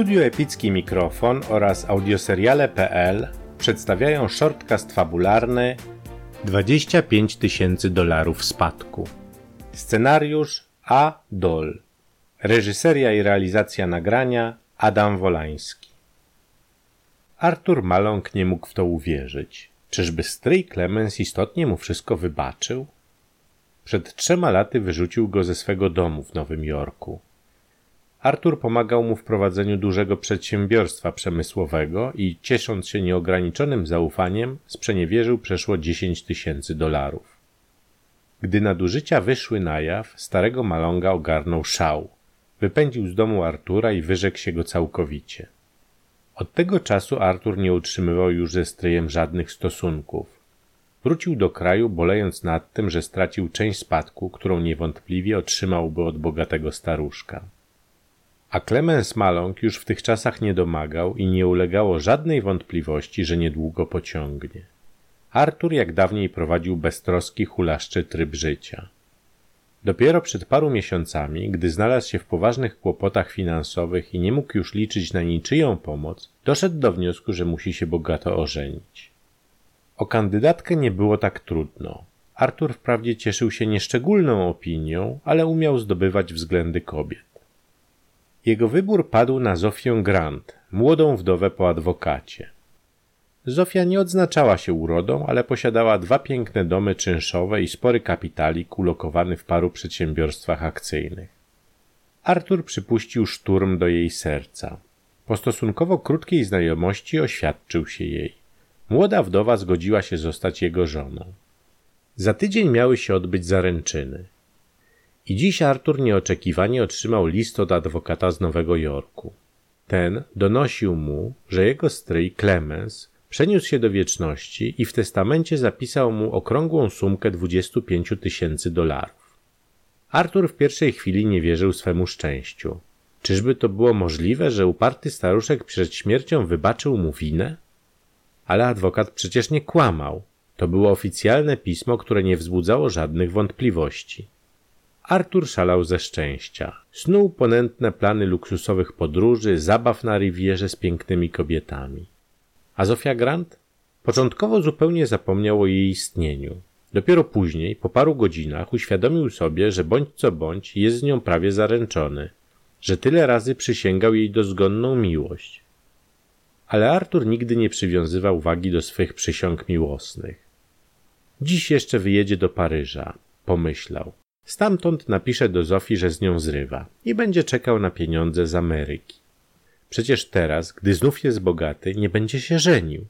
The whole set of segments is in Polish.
Studio Epicki Mikrofon oraz audioseriale.pl przedstawiają shortcast fabularny 25 tysięcy dolarów spadku. Scenariusz A. Dol. Reżyseria i realizacja nagrania Adam Wolański. Artur Maląg nie mógł w to uwierzyć. Czyżby stryj Clemens istotnie mu wszystko wybaczył? Przed trzema laty wyrzucił go ze swego domu w Nowym Jorku. Artur pomagał mu w prowadzeniu dużego przedsiębiorstwa przemysłowego i ciesząc się nieograniczonym zaufaniem, sprzeniewierzył przeszło 10 tysięcy dolarów. Gdy nadużycia wyszły na jaw, starego Malonga ogarnął szał. Wypędził z domu Artura i wyrzekł się go całkowicie. Od tego czasu Artur nie utrzymywał już ze stryjem żadnych stosunków. Wrócił do kraju, bolejąc nad tym, że stracił część spadku, którą niewątpliwie otrzymałby od bogatego staruszka. A Clemens Maląg już w tych czasach nie domagał i nie ulegało żadnej wątpliwości, że niedługo pociągnie. Artur jak dawniej prowadził beztroski, hulaszczy tryb życia. Dopiero przed paru miesiącami, gdy znalazł się w poważnych kłopotach finansowych i nie mógł już liczyć na niczyją pomoc, doszedł do wniosku, że musi się bogato ożenić. O kandydatkę nie było tak trudno. Artur wprawdzie cieszył się nieszczególną opinią, ale umiał zdobywać względy kobiet. Jego wybór padł na Zofię Grant, młodą wdowę po adwokacie. Zofia nie odznaczała się urodą, ale posiadała dwa piękne domy czynszowe i spory kapitalik ulokowany w paru przedsiębiorstwach akcyjnych. Artur przypuścił szturm do jej serca. Po stosunkowo krótkiej znajomości oświadczył się jej. Młoda wdowa zgodziła się zostać jego żoną. Za tydzień miały się odbyć zaręczyny. I dziś Artur nieoczekiwanie otrzymał list od adwokata z Nowego Jorku. Ten donosił mu, że jego stryj Clemens przeniósł się do wieczności i w testamencie zapisał mu okrągłą sumkę 25 tysięcy dolarów. Artur w pierwszej chwili nie wierzył swemu szczęściu. Czyżby to było możliwe, że uparty staruszek przed śmiercią wybaczył mu winę? Ale adwokat przecież nie kłamał. To było oficjalne pismo, które nie wzbudzało żadnych wątpliwości. Artur szalał ze szczęścia. Snuł ponętne plany luksusowych podróży, zabaw na rivierze z pięknymi kobietami. A Zofia Grant? Początkowo zupełnie zapomniał o jej istnieniu. Dopiero później, po paru godzinach, uświadomił sobie, że bądź co bądź jest z nią prawie zaręczony, że tyle razy przysięgał jej dozgonną miłość. Ale Artur nigdy nie przywiązywał wagi do swych przysiąg miłosnych. Dziś jeszcze wyjedzie do Paryża, pomyślał. Stamtąd napisze do Zofii, że z nią zrywa i będzie czekał na pieniądze z Ameryki. Przecież teraz, gdy znów jest bogaty, nie będzie się żenił.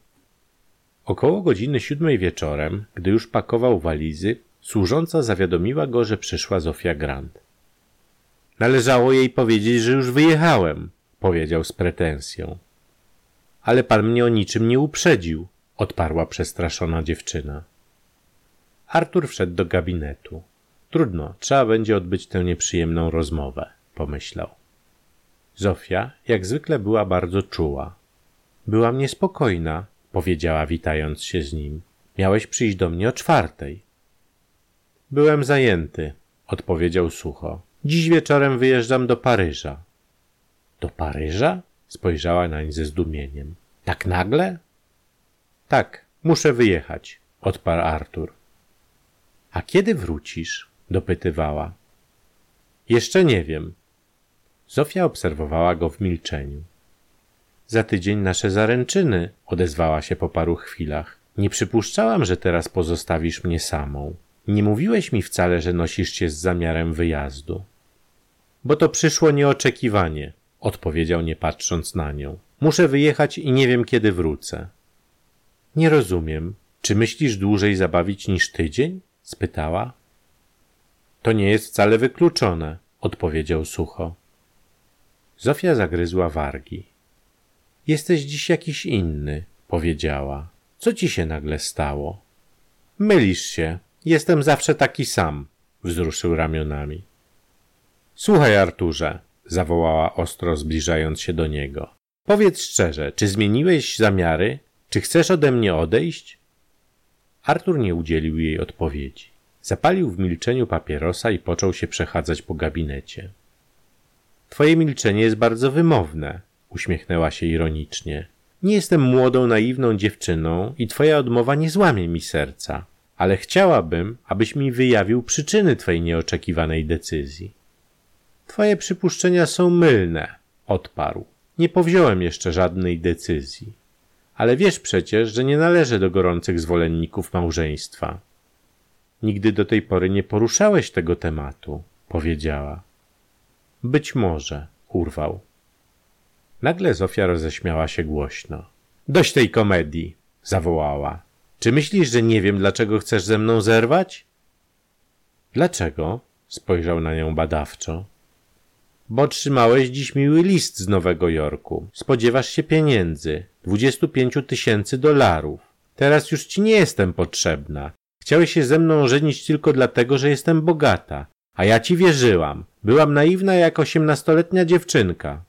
Około godziny siódmej wieczorem, gdy już pakował walizy, służąca zawiadomiła go, że przyszła Zofia Grant. Należało jej powiedzieć, że już wyjechałem, powiedział z pretensją. Ale pan mnie o niczym nie uprzedził, odparła przestraszona dziewczyna. Artur wszedł do gabinetu. Trudno, trzeba będzie odbyć tę nieprzyjemną rozmowę, pomyślał. Zofia, jak zwykle, była bardzo czuła. Byłam niespokojna, powiedziała, witając się z nim. Miałeś przyjść do mnie o czwartej. Byłem zajęty, odpowiedział sucho. Dziś wieczorem wyjeżdżam do Paryża. Do Paryża? spojrzała nań ze zdumieniem. Tak nagle? Tak, muszę wyjechać, odparł Artur. A kiedy wrócisz? Dopytywała. Jeszcze nie wiem. Zofia obserwowała go w milczeniu. Za tydzień nasze zaręczyny, odezwała się po paru chwilach. Nie przypuszczałam, że teraz pozostawisz mnie samą. Nie mówiłeś mi wcale, że nosisz się z zamiarem wyjazdu. Bo to przyszło nieoczekiwanie, odpowiedział nie patrząc na nią. Muszę wyjechać i nie wiem kiedy wrócę. Nie rozumiem. Czy myślisz dłużej zabawić niż tydzień? spytała. To nie jest wcale wykluczone, odpowiedział sucho. Zofia zagryzła wargi. Jesteś dziś jakiś inny, powiedziała. Co ci się nagle stało? Mylisz się. Jestem zawsze taki sam, wzruszył ramionami. Słuchaj, Arturze, zawołała ostro, zbliżając się do niego. Powiedz szczerze, czy zmieniłeś zamiary? Czy chcesz ode mnie odejść? Artur nie udzielił jej odpowiedzi. Zapalił w milczeniu papierosa i począł się przechadzać po gabinecie. Twoje milczenie jest bardzo wymowne, uśmiechnęła się ironicznie. Nie jestem młodą, naiwną dziewczyną i twoja odmowa nie złamie mi serca, ale chciałabym, abyś mi wyjawił przyczyny twojej nieoczekiwanej decyzji. Twoje przypuszczenia są mylne, odparł. Nie powziąłem jeszcze żadnej decyzji. Ale wiesz przecież, że nie należę do gorących zwolenników małżeństwa. Nigdy do tej pory nie poruszałeś tego tematu, powiedziała. Być może, urwał. Nagle Zofia roześmiała się głośno. Dość tej komedii, zawołała. Czy myślisz, że nie wiem, dlaczego chcesz ze mną zerwać? Dlaczego? spojrzał na nią badawczo. Bo otrzymałeś dziś miły list z Nowego Jorku. Spodziewasz się pieniędzy. Dwudziestu pięciu tysięcy dolarów. Teraz już ci nie jestem potrzebna. Chciałeś się ze mną żenić tylko dlatego, że jestem bogata. A ja ci wierzyłam. Byłam naiwna jak osiemnastoletnia dziewczynka.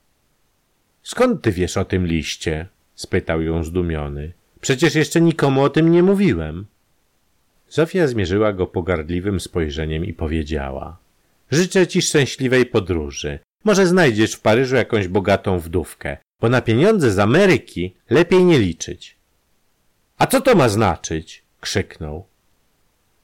Skąd ty wiesz o tym liście? spytał ją zdumiony. Przecież jeszcze nikomu o tym nie mówiłem. Zofia zmierzyła go pogardliwym spojrzeniem i powiedziała: Życzę ci szczęśliwej podróży. Może znajdziesz w Paryżu jakąś bogatą wdówkę, bo na pieniądze z Ameryki lepiej nie liczyć. A co to ma znaczyć? krzyknął.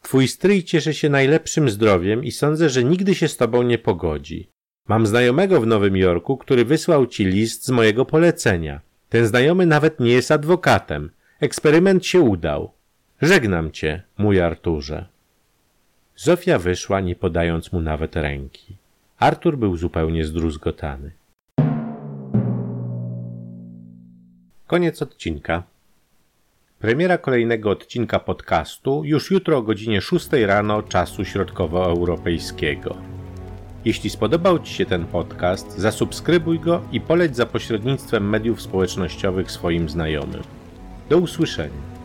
Twój stryj cieszy się najlepszym zdrowiem i sądzę, że nigdy się z tobą nie pogodzi. Mam znajomego w Nowym Jorku, który wysłał ci list z mojego polecenia. Ten znajomy nawet nie jest adwokatem. Eksperyment się udał. Żegnam cię, mój Arturze. Zofia wyszła, nie podając mu nawet ręki. Artur był zupełnie zdruzgotany. Koniec odcinka. Premiera kolejnego odcinka podcastu już jutro o godzinie 6 rano czasu środkowoeuropejskiego. Jeśli spodobał Ci się ten podcast, zasubskrybuj go i poleć za pośrednictwem mediów społecznościowych swoim znajomym. Do usłyszenia.